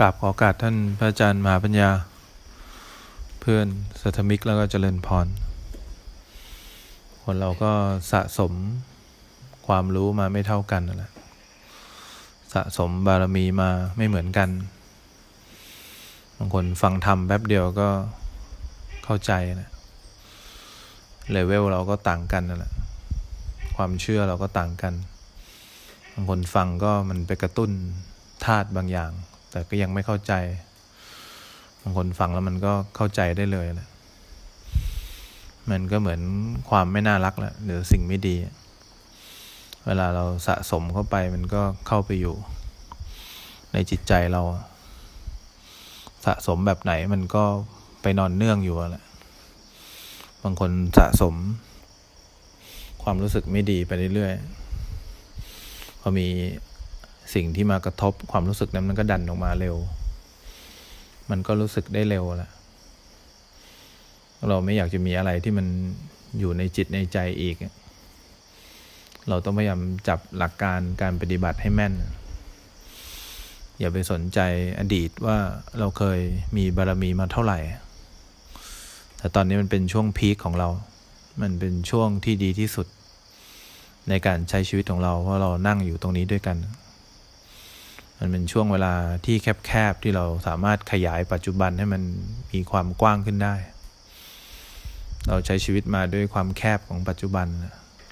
กราบขอโอกาสท่านพระอาจารย์มหาปัญญา เพื่อนสัทมิกแล้วก็เจริญพรคนเราก็สะสมความรู้มาไม่เท่ากันนั่นแหละสะสมบารมีมาไม่เหมือนกัน บางคนฟังธรรมแป๊บเดียวก็เข้าใจนะเลเวลเราก็ต่างกันนั่นแหละความเชื่อเราก็ต่างกัน บางคนฟังก็มันไปกระตุ้นธาตุบางอย่าง แต่ก็ยังไม่เข้าใจ บางคนฟังแล้วมันก็เข้าใจได้เลยแหละมันก็เหมือนความไม่น่ารักแหละหรือสิ่งไม่ดี เวลาเราสะสมเข้าไปมันก็เข้าไปอยู่ ในจิตใจเรา สะสมแบบไหนมันก็ไปนอนเนื่องอยู่แหละบางคนสะสม ความรู้สึกไม่ดีไปเรื่อยๆพอมี สิ่งที่มากระทบความรู้สึกนั้นมันก็ดันออกมาเร็ว มันก็รู้สึกได้เร็วแหละเราไม่อยากจะมีอะไรที่มันอยู่ในจิตในใจอีก เราต้องพยายามจับหลักการการปฏิบัติให้แม่น อย่าไปสนใจอดีตว่าเราเคยมีบารมีมาเท่าไหร่ แต่ตอนนี้มันเป็นช่วงพีคของเรา มันเป็นช่วงที่ดีที่สุดในการใช้ชีวิตของเรา เพราะเรานั่งอยู่ตรงนี้ด้วยกัน มันเป็นช่วงเวลาที่แคบๆที่เราสามารถขยายปัจจุบันให้มันมีความกว้างขึ้นได้ เราใช้ชีวิตมาด้วยความแคบของปัจจุบัน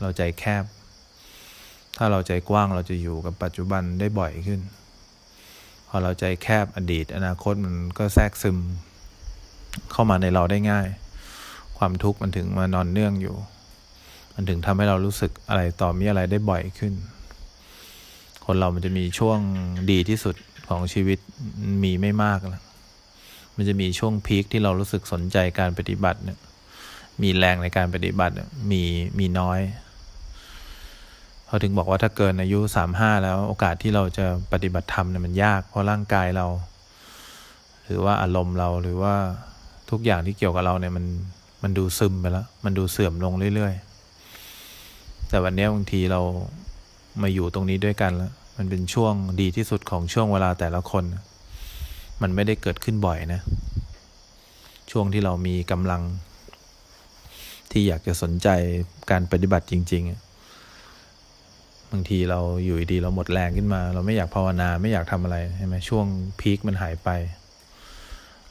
เราใจแคบ ถ้าเราใจกว้างเราจะอยู่กับปัจจุบันได้บ่อยขึ้น พอเราใจแคบอดีต อนาคตมันก็แทรกซึม เข้ามาในเราได้ง่าย ความทุกข์มันถึงมานอนเนื่องอยู่ มันถึงทำให้เรารู้สึกอะไรต่อมีอะไรได้บ่อยขึ้น คนเรามันจะมีช่วงดีที่สุดของชีวิตมีไม่มากแล้วมันจะมีช่วงพีคที่เรารู้สึกสนใจการปฏิบัติเนี่ย มีแรงในการปฏิบัติมีมีน้อยเขาถึงบอกว่าถ้าเกินอายุสามห้าแล้วโอกาสที่เราจะปฏิบัติธรรมเนี่ยมันยาก เพราะร่างกายเรา หรือว่าอารมณ์เราหรือว่าทุกอย่างที่เกี่ยวกับเราเนี่ยมันมันดูซึมไปแล้ว มันดูเสื่อมลงเรื่อยๆ แต่วันนี้บางทีเรา มาอยู่ตรงนี้ด้วยกันแล้วมันเป็นช่วงดีที่สุดของช่วงเวลาแต่ละคน มันไม่ได้เกิดขึ้นบ่อยนะ ช่วงที่เรามีกำลัง ที่อยากจะสนใจการปฏิบัติจริง ๆ บางทีเราอยู่ดีเราหมดแรงขึ้นมา เราไม่อยากภาวนาไม่อยากทำอะไรใช่ไหมช่วงพีคมันหายไป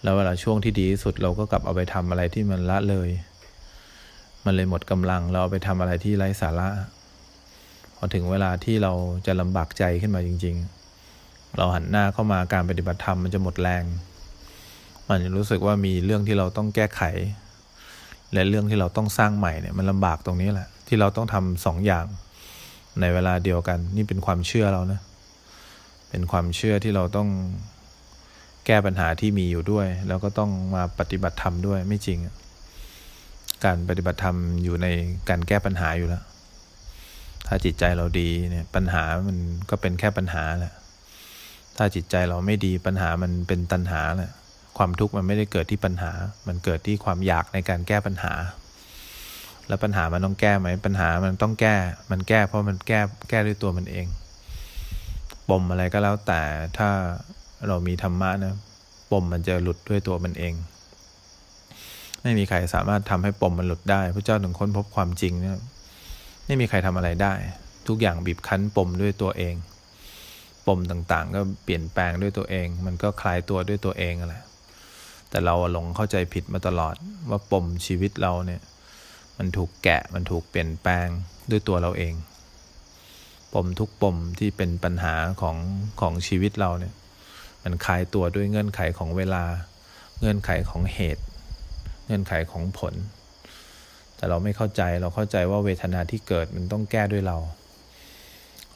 แล้วเวลาช่วงที่ดีที่สุดเราก็กลับเอาไปทำอะไรที่มันละเลย มันเลยหมดกำลังเราเอาไปทำอะไรที่ไร้สาระ อถึงเวลาที่เราจะลำบากใจขึ้นมาจริง ๆ เราหันหน้าเข้ามาการปฏิบัติธรรมมันจะหมดแรง มันรู้สึกว่ามีเรื่องที่เราต้องแก้ไข และเรื่องที่เราต้องสร้างใหม่เนี่ยมันลำบากตรงนี้แหละ ที่เราต้องทำสองอย่าง ในเวลาเดียวกัน นี่เป็นความเชื่อเรานะ เป็นความเชื่อที่เราต้องแก้ปัญหาที่มีอยู่ด้วย แล้วก็ต้องมาปฏิบัติธรรมด้วยไม่จริง การปฏิบัติธรรมอยู่ในการแก้ปัญหาอยู่แล้ว ถ้าจิตใจเราดีเนี่ยปัญหามันก็เป็นแค่ปัญหาแหละถ้าจิตใจเราไม่ดีปัญหามันเป็นตัณหาแหละความทุกข์มันไม่ได้เกิดที่ปัญหา มันเกิดที่ความอยากในการแก้ปัญหา แล้วปัญหามันต้องแก้ไหมปัญหามันต้องแก้ มันแก้เพราะมันแก้แก้ด้วยตัวมันเองปมอะไรก็แล้วแต่ถ้าเรามีธรรมะนะปมมันจะหลุดด้วยตัวมันเอง ไม่มีใครสามารถทำให้ปมมันหลุดได้พระเจ้าถึงค้นพบความจริงนะ ไม่มีใครทำอะไรได้ ทุกอย่างบีบคั้นปมด้วยตัวเอง ปมต่างๆ ก็เปลี่ยนแปลงด้วยตัวเอง มันก็คลายตัวด้วยตัวเองแหละแต่เราหลงเข้าใจผิดมาตลอดว่าปมชีวิตเราเนี่ย มันถูกแกะมันถูกเปลี่ยนแปลงด้วยตัวเราเอง ปมทุกปมที่เป็นปัญหาของของชีวิตเราเนี่ย มันคลายตัวด้วยเงื่อนไขของเวลา เงื่อนไขของเหตุ เงื่อนไขของผล แต่เราไม่เข้าใจเราเข้าใจว่าเวทนาที่เกิดมันต้องแก้ด้วยเรา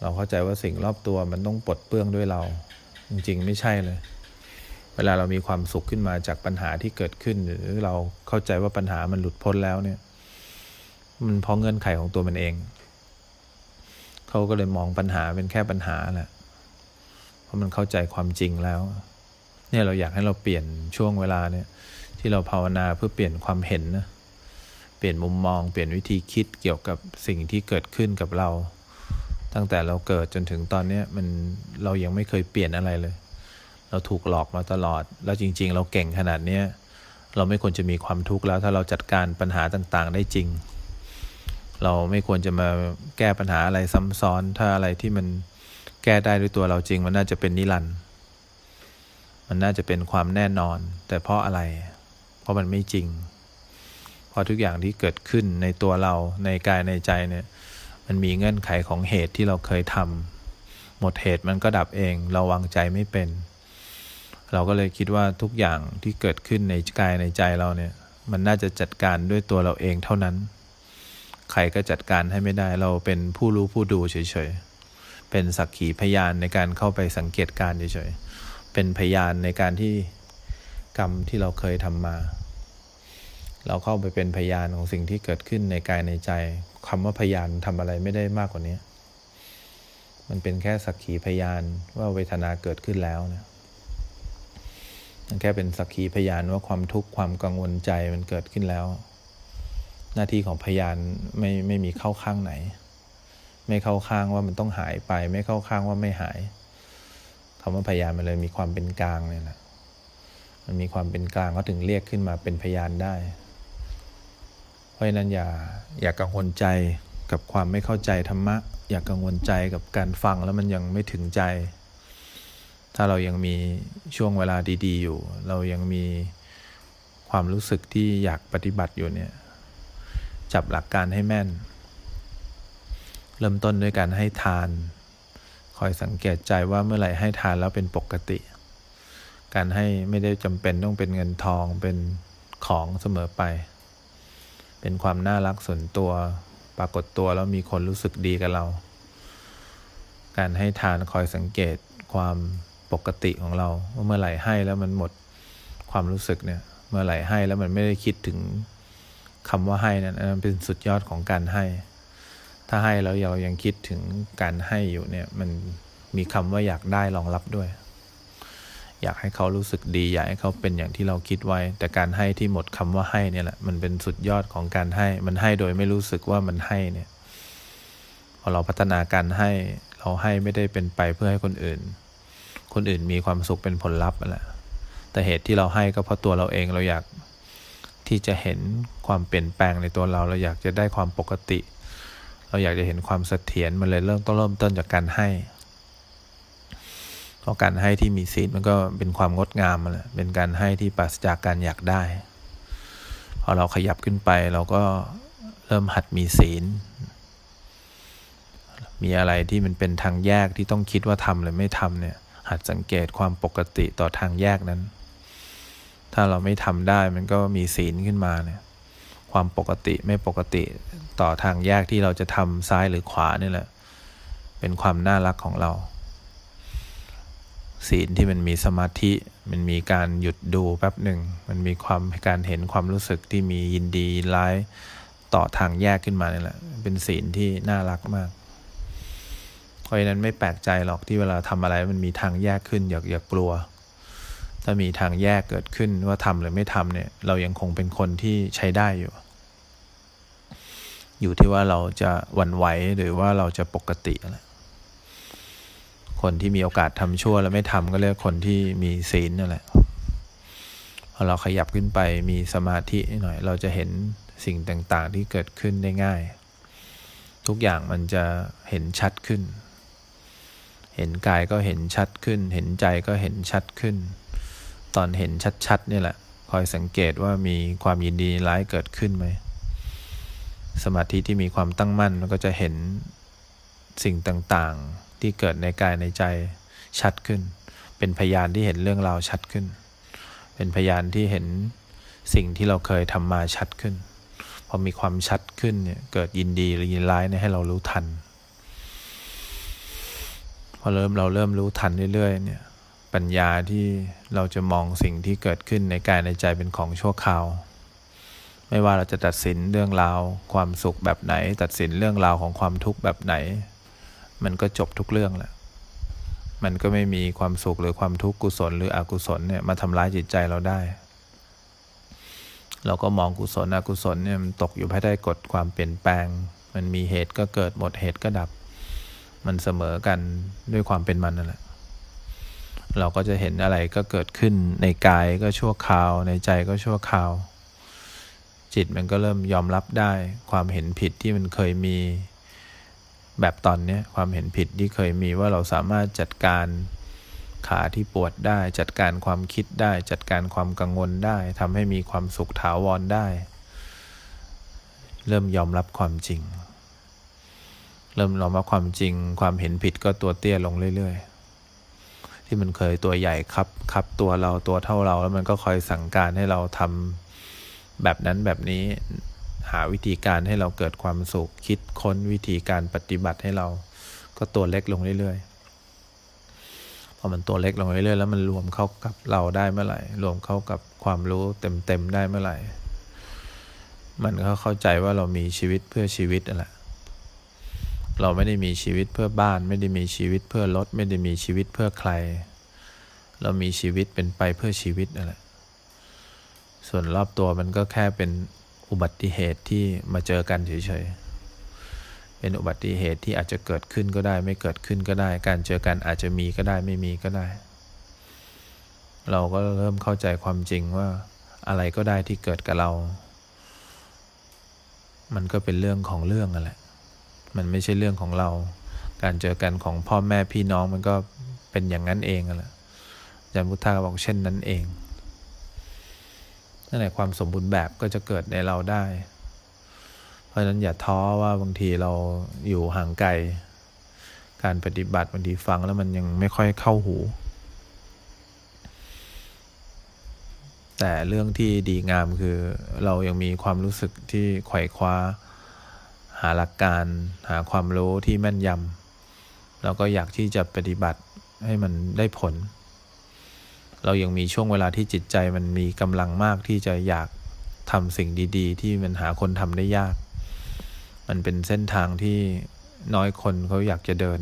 เราเข้าใจว่าสิ่งรอบตัวมันต้องปลดเปลื้องด้วยเรา จริงๆ ไม่ใช่เลย เวลาเรามีความสุขขึ้นมาจากปัญหาที่เกิดขึ้น หรือเราเข้าใจว่าปัญหามันหลุดพ้นแล้วเนี่ย มันเพราะเงื่อนไขของตัวมันเอง เขาก็เลยมองปัญหาเป็นแค่ปัญหาแหละเพราะมันเข้าใจความจริงแล้ว เนี่ยเราอยากให้เราเปลี่ยนช่วงเวลาเนี่ย ที่เราภาวนาเพื่อเปลี่ยนความเห็นนะ ลี่ยนมุมมอง เปลี่ยนวิธีคิดเกี่ยวกับสิ่งที่เกิดขึ้นกับเรา ตั้งแต่เราเกิดจนถึงตอนนี้มันเรายังไม่เคยเปลี่ยนอะไรเลย เราถูกหลอกมาตลอด แล้วจริง ๆ เราเก่งขนาดเนี้ยเราไม่ควรจะมีความทุกข์แล้ว ถ้าเราจัดการปัญหาต่างๆ ได้จริง เราไม่ควรจะมาแก้ปัญหาอะไรซ้ำซ้อน ถ้าอะไรที่มันแก้ได้ด้วยตัวเราจริง มันน่าจะเป็นนิรันดร์มันน่าจะเป็นความแน่นอน แต่เพราะอะไร เพราะมันไม่จริง ราะทุกอย่างที่เกิดขึ้นในตัวเราในกายในใจเนี่ยมันมีเงื่อนไขของเหตุที่เราเคยทำหมดเหตุมันก็ดับเองเราวางใจไม่เป็น เราก็เลยคิดว่าทุกอย่างที่เกิดขึ้นในกายในใจเราเนี่ยมันน่าจะจัดการด้วยตัวเราเองเท่านั้น ใครก็จัดการให้ไม่ได้เราเป็นผู้รู้ผู้ดูเฉยๆ เป็นสักขีพยานในการเข้าไปสังเกตการเฉยๆ เป็นพยานในการที่กรรมที่เราเคยทำมา เราเข้าไปเป็นพยานของสิ่งที่เกิดขึ้นในกายในใจคำว่าพยานทำอะไรไม่ได้มากกว่านี้ มันเป็นแค่สักขีพยานว่าเวทนาเกิดขึ้นแล้วเนี่ยมันแค่เป็นสักขีพยานว่าความทุกข์ความกังวลใจมันเกิดขึ้นแล้ว หน้าที่ของพยานไม่ไม่มีเข้าข้างไหน ไม่เข้าข้างว่ามันต้องหายไป ไม่เข้าข้างว่าไม่หายคำว่าพยานมันเลยมีความเป็นกลางเนี่ยแหละมันมีความเป็นกลางเขาถึงเรียกขึ้นมาเป็นพยานได้ เพราะฉะนั้นอย่าอย่ากังวลใจกับความไม่เข้าใจธรรมะ อย่ากังวลใจกับการฟังแล้วมันยังไม่ถึงใจ ถ้าเรายังมีช่วงเวลาดี ๆ อยู่ เรายังมีความรู้สึกที่อยากปฏิบัติอยู่เนี่ยจับหลักการให้แม่น เริ่มต้นด้วยการให้ทาน คอยสังเกตใจว่าเมื่อไหร่ให้ทานแล้วเป็นปกติ การให้ไม่ได้จำเป็นต้องเป็นเงินทองเป็นของเสมอไป เป็นความน่ารักส่วนตัว ปรากฏตัวแล้วมีคนรู้สึกดีกับเรา การให้ทานคอยสังเกตความปกติของเราว่าเมื่อไหร่ให้แล้วมันหมดความรู้สึกเนี่ย เมื่อไหร่ให้แล้วมันไม่ได้คิดถึงคำว่าให้นั่นเป็นสุดยอดของการให้ ถ้าให้แล้วเรายังคิดถึงการให้อยู่เนี่ย มันมีคำว่าอยากได้รองรับด้วย อยากให้เขารู้สึกดี อยากให้เขาเป็นอย่างที่เราคิดไว้ แต่การให้ที่หมดคำว่าให้เนี่ยแหละมันเป็นสุดยอดของการให้ มันให้โดยไม่รู้สึกว่ามันให้เนี่ยพอเราพัฒนาการให้เราให้ไม่ได้เป็นไปเพื่อให้คนอื่น คนอื่นมีความสุขเป็นผลลัพธ์แหละแต่เหตุที่เราให้ก็เพราะตัวเราเองเราอยากที่จะเห็นความเปลี่ยนแปลงในตัวเรา เราอยากจะได้ความปกติ เราอยากจะเห็นความเสถียรมันเลยเริ่มต้องเริ่มต้นจากการให้ เพราะการให้ที่มีศีลมันก็เป็นความงดงามแหละเป็นการให้ที่ปราศจากการอยากได้ พอเราขยับขึ้นไปเราก็เริ่มหัดมีศีล มีอะไรที่มันเป็นทางแยกที่ต้องคิดว่าทำหรือไม่ทำเนี่ย หัดสังเกตความปกติต่อทางแยกนั้น ถ้าเราไม่ทำได้มันก็มีศีลขึ้นมาเนี่ย ความปกติไม่ปกติต่อทางแยกที่เราจะทำซ้ายหรือขวานี่แหละ เป็นความน่ารักของเรา ศีลที่มันมีสมาธิ มันมีการหยุดดูแป๊บหนึ่ง มันมีความการเห็นความรู้สึกที่มียินดีร้ายต่อทางแยกขึ้นมานี่แหละ เป็นศีลที่น่ารักมาก เพราะฉะนั้นไม่แปลกใจหรอกที่เวลาทำอะไรมันมีทางแยกขึ้นอย่าอย่ากลัว ถ้ามีทางแยกเกิดขึ้นว่าทำหรือไม่ทำเนี่ย เรายังคงเป็นคนที่ใช้ได้อยู่ อยู่ที่ว่าเราจะวันไหวหรือว่าเราจะปกติอะไร คนที่มีโอกาสทำชั่วแล้วไม่ทำก็เรียกคนที่มีศีลนั่นแหละพอเราขยับขึ้นไปมีสมาธิหน่อย เราจะเห็นสิ่งต่างๆที่เกิดขึ้นได้ง่าย ทุกอย่างมันจะเห็นชัดขึ้น เห็นกายก็เห็นชัดขึ้น เห็นใจก็เห็นชัดขึ้น ตอนเห็นชัดๆนี่แหละ คอยสังเกตว่ามีความยินดีร้ายเกิดขึ้นไหมสมาธิที่มีความตั้งมั่นมันก็จะเห็นสิ่งต่างๆ ที่เกิดในกายในใจชัดขึ้น เป็นพยานที่เห็นเรื่องราวชัดขึ้น เป็นพยานที่เห็นสิ่งที่เราเคยทำมาชัดขึ้น พอมีความชัดขึ้นเนี่ยเกิดยินดีหรือยินร้ายเนี่ยให้เรารู้ทัน พอเริ่มเราเริ่มรู้ทันเรื่อยๆเนี่ยปัญญาที่เราจะมองสิ่งที่เกิดขึ้นในกายในใจเป็นของชั่วคราว ไม่ว่าเราจะตัดสินเรื่องราวความสุขแบบไหน ตัดสินเรื่องราวของความทุกข์แบบไหน มันก็จบทุกเรื่องแหละมันก็ไม่มีความสุขหรือความทุกข์กุศลหรืออกุศลเนี่ยมาทำร้ายจิตใจเราได้ เราก็มองกุศลอกุศลเนี่ยมันตกอยู่ภายใต้กฎความเปลี่ยนแปลง มันมีเหตุก็เกิดหมดเหตุก็ดับ มันเสมอกันด้วยความเป็นมันนั่นแหละเราก็จะเห็นอะไรก็เกิดขึ้นในกายก็ชั่วคราว ในใจก็ชั่วคราว จิตมันก็เริ่มยอมรับได้ ความเห็นผิดที่มันเคยมี แบบตอนนี้ความเห็นผิดที่เคยมีว่าเราสามารถจัดการขาที่ปวดได้ จัดการความคิดได้ จัดการความกังวลได้ทำให้มีความสุขถาวรได้ เริ่มยอมรับความจริง เริ่มยอมรับความจริง ความเห็นผิดก็ตัวเตี้ยลงเรื่อยๆ ที่มันเคยตัวใหญ่ครับครับตัวเราตัวเท่าเราแล้วมันก็คอยสั่งการให้เราทำแบบนั้นแบบนี้ หาวิธีการให้เราเกิดความสุข คิดค้นวิธีการปฏิบัติให้เรา ก็ตัวเล็กลงเรื่อยๆพอมันตัวเล็กลงเรื่อยๆแล้วมันรวมเข้ากับเราได้เมื่อไหร่ รวมเข้ากับความรู้เต็มๆได้เมื่อไหร่ มันก็เข้าใจว่าเรามีชีวิตเพื่อชีวิตนั่นแหละเราไม่ได้มีชีวิตเพื่อบ้าน ไม่ได้มีชีวิตเพื่อรถ ไม่ได้มีชีวิตเพื่อใคร เรามีชีวิตเป็นไปเพื่อชีวิตนั่นแหละส่วนรอบตัวมันก็แค่เป็น อุบัติเหตุที่มาเจอกันเฉยๆ เป็นอุบัติเหตุที่อาจจะเกิดขึ้นก็ได้ ไม่เกิดขึ้นก็ได้ การเจอกันอาจจะมีก็ได้ไม่มีก็ได้ เราก็เริ่มเข้าใจความจริงว่าอะไรก็ได้ที่เกิดกับเรา มันก็เป็นเรื่องของเรื่องนั่นแหละ มันไม่ใช่เรื่องของเรา การเจอกันของพ่อแม่พี่น้องมันก็เป็นอย่างนั้นเองนั่นแหละอาจารย์พุทธาบอกเช่นนั้นเอง นั่นแหละความสมบูรณ์แบบก็จะเกิดในเราได้ เพราะฉะนั้นอย่าท้อว่าบางทีเราอยู่ห่างไกล การปฏิบัติบางทีฟังแล้วมันยังไม่ค่อยเข้าหู แต่เรื่องที่ดีงามคือเรายังมีความรู้สึกที่ไขว่คว้า หาหลักการหาความรู้ที่แม่นยำแล้วก็อยากที่จะปฏิบัติให้มันได้ผล เรายังมีช่วงเวลาที่จิตใจมันมีกำลังมากที่จะอยากทำสิ่งดี ๆ ที่มันหาคนทำได้ยาก มันเป็นเส้นทางที่น้อยคนเขาอยากจะเดิน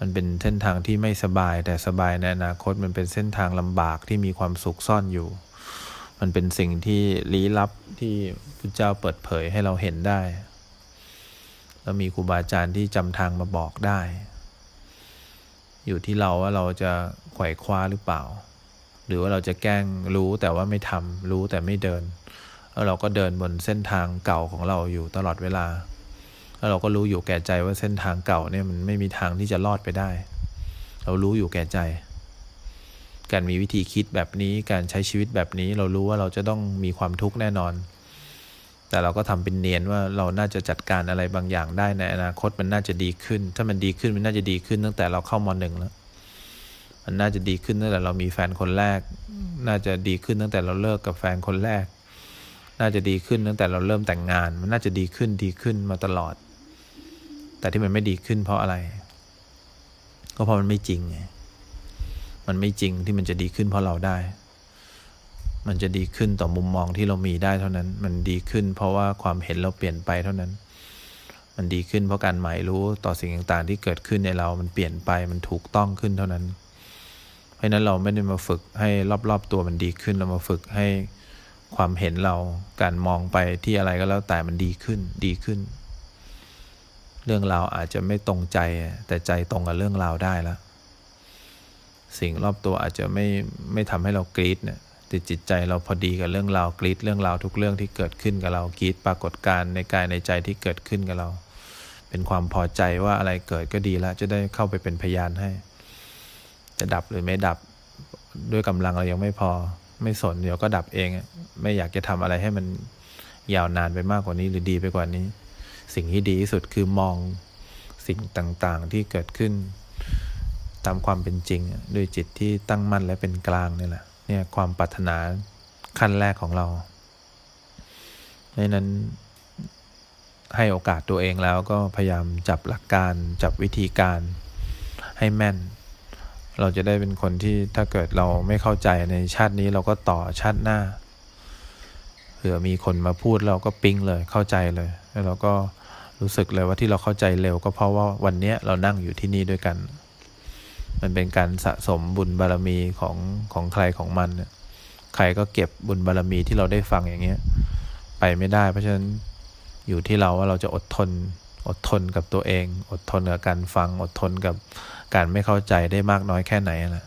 มันเป็นเส้นทางที่ไม่สบาย แต่สบายในอนาคตมันเป็นเส้นทางลำบากที่มีความสุขซ่อนอยู่ มันเป็นสิ่งที่ลี้ลับที่พระเจ้าเปิดเผยให้เราเห็นได้ แล้วมีครูบาอาจารย์ที่จำทางมาบอกได้ อยู่ที่เราว่าเราจะไขว่คว้าหรือเปล่า หรือว่าเราจะแกล้งรู้แต่ว่าไม่ทำรู้แต่ไม่เดินแล้วเราก็เดินบนเส้นทางเก่าของเราอยู่ตลอดเวลา แล้วเราก็รู้อยู่แก่ใจว่าเส้นทางเก่าเนี่ยมันไม่มีทางที่จะรอดไปได้ เรารู้อยู่แก่ใจ การมีวิธีคิดแบบนี้การใช้ชีวิตแบบนี้ เรารู้ว่าเราจะต้องมีความทุกข์แน่นอน แต่เราก็ทำเป็นเนียนว่าเราน่าจะจัดการอะไรบางอย่างได้ในอนาคตมันน่าจะดีขึ้น ถ้ามันดีขึ้นมันน่าจะดีขึ้นตั้งแต่เราเข้ามหนึ่งแล้ว มันน่าจะดีขึ้นตั้งแต่เรามีแฟนคนแรก น่าจะดีขึ้นตั้งแต่เราเลิกกับแฟนคนแรก น่าจะดีขึ้นตั้งแต่เราเริ่มแต่งงาน มันน่าจะดีขึ้นดีขึ้นมาตลอด แต่ที่มันไม่ดีขึ้นเพราะอะไร ก็เพราะมันไม่จริงไงมันไม่จริงที่มันจะดีขึ้นเพราะเราได้ มันจะดีขึ้นต่อมุมมองที่เรามีได้เท่านั้น มันดีขึ้น เพราะว่าความเห็นเราเปลี่ยนไปเท่านั้น มันดีขึ้นเพราะการหมายรู้ต่อสิ่งต่างๆ ที่เกิดขึ้นในเรา มันเปลี่ยนไป มันถูกต้องขึ้นเท่านั้นเพ ราะนั้นเราไม่ได้มาฝึกให้รอบๆตัวมันดีขึ้น เรามาฝึกให้ความเห็นเราการมองไปที่อะไรก็แล้วแต่มันดีขึ้นดีขึ้น เรื่องราวอาจจะไม่ตรงใจ แต่ใจตรงกับเรื่องราวได้แล้วสิ่งรอบตัวอาจจะไม่ไม่ทำให้เรากรี๊ดเนี่ยติดจิตใจเราพอดีกับเรื่องราวกรี๊ดเรื่องราวทุกเรื่องที่เกิดขึ้นกับเรากรี๊ดปรากฏการในกายในใจที่เกิดขึ้นกับเรา เป็นความพอใจว่าอะไรเกิดก็ดีแล้วจะได้เข้าไปเป็นพยานให้ จะดับหรือไม่ดับด้วยกำลังเรายังไม่พอ ไม่สนเดี๋ยวก็ดับเอง ไม่อยากจะทำอะไรให้มันยาวนานไปมากกว่านี้หรือดีไปกว่านี้ สิ่งที่ดีที่สุดคือมองสิ่งต่างๆที่เกิดขึ้น ตามความเป็นจริงด้วยจิตที่ตั้งมั่นและเป็นกลางนี่แหละเนี่ยความปรารถนาขั้นแรกของเราดังนั้นให้โอกาสตัวเองแล้วก็พยายามจับหลักการจับวิธีการให้แม่น เราจะได้เป็นคนที่ถ้าเกิดเราไม่เข้าใจในชาตินี้เราก็ต่อชาติหน้าเผื่อมีคนมาพูดเราก็ปิ๊งเลยเข้าใจเลย แล้วเราก็รู้สึกเลยว่าที่เราเข้าใจเร็ว ก็เพราะว่าวันนี้เรานั่งอยู่ที่นี่ด้วยกัน มันเป็นการสะสมบุญบารรมีของของใครของมันใครก็เก็บบุญบารรมีที่เราได้ฟังอย่างเงี้ยไปไม่ได้ เพราะฉะนั้นอยู่ที่เราว่าเราจะอดทน อดทนกับตัวเอง อดทนกับการฟัง อดทนกับ การไม่เข้าใจได้มากน้อยแค่ไหนนะ